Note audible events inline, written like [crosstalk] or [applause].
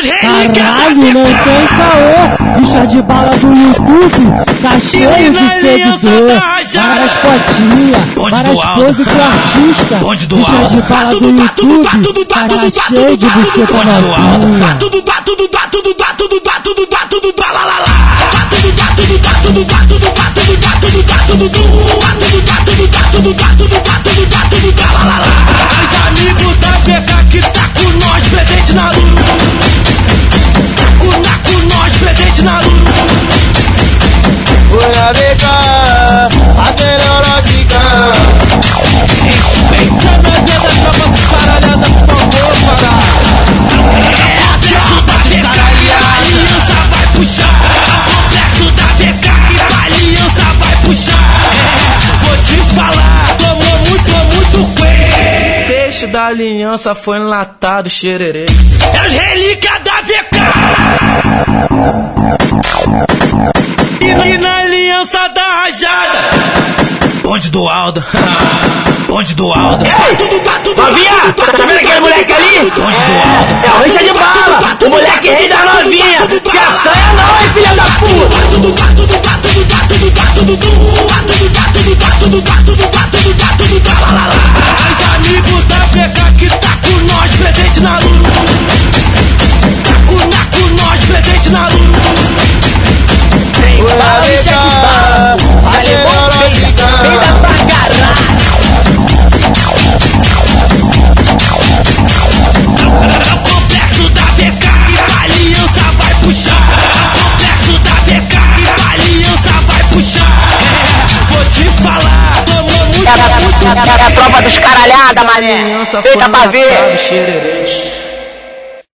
Caralho, não tem caô. Bicha de bala do YouTube, tá cheio de seguidor. Várias fotinhas, várias poses de artista. Bicha de bala do YouTube, tá cheio de buceta novinha. Tudo dá, tudo dá, tudo dá, tudo dá, tudo dá, tudo dá, lá lá lá. Tudo dá, tudo dá, tudo dá, tudo dá, tudo dá, tudo dá, tudo dá, tudo dá, tudo dá, tudo dá, tudo dá, tudo te falar, tomou muito, muito coelho. Peixe da aliança foi enlatado, xererê. É as relíquias da VK. E na aliança da rajada. Bonde do Aldo. [laughs] Bonde do Aldo. Tudo dá, tudo Novinha, dá, tá vendo aquele moleque ali? Bonde do Aldo. É o Richard de bala, o moleque rei da prova descaralhada, caralhada. Feita pra ver.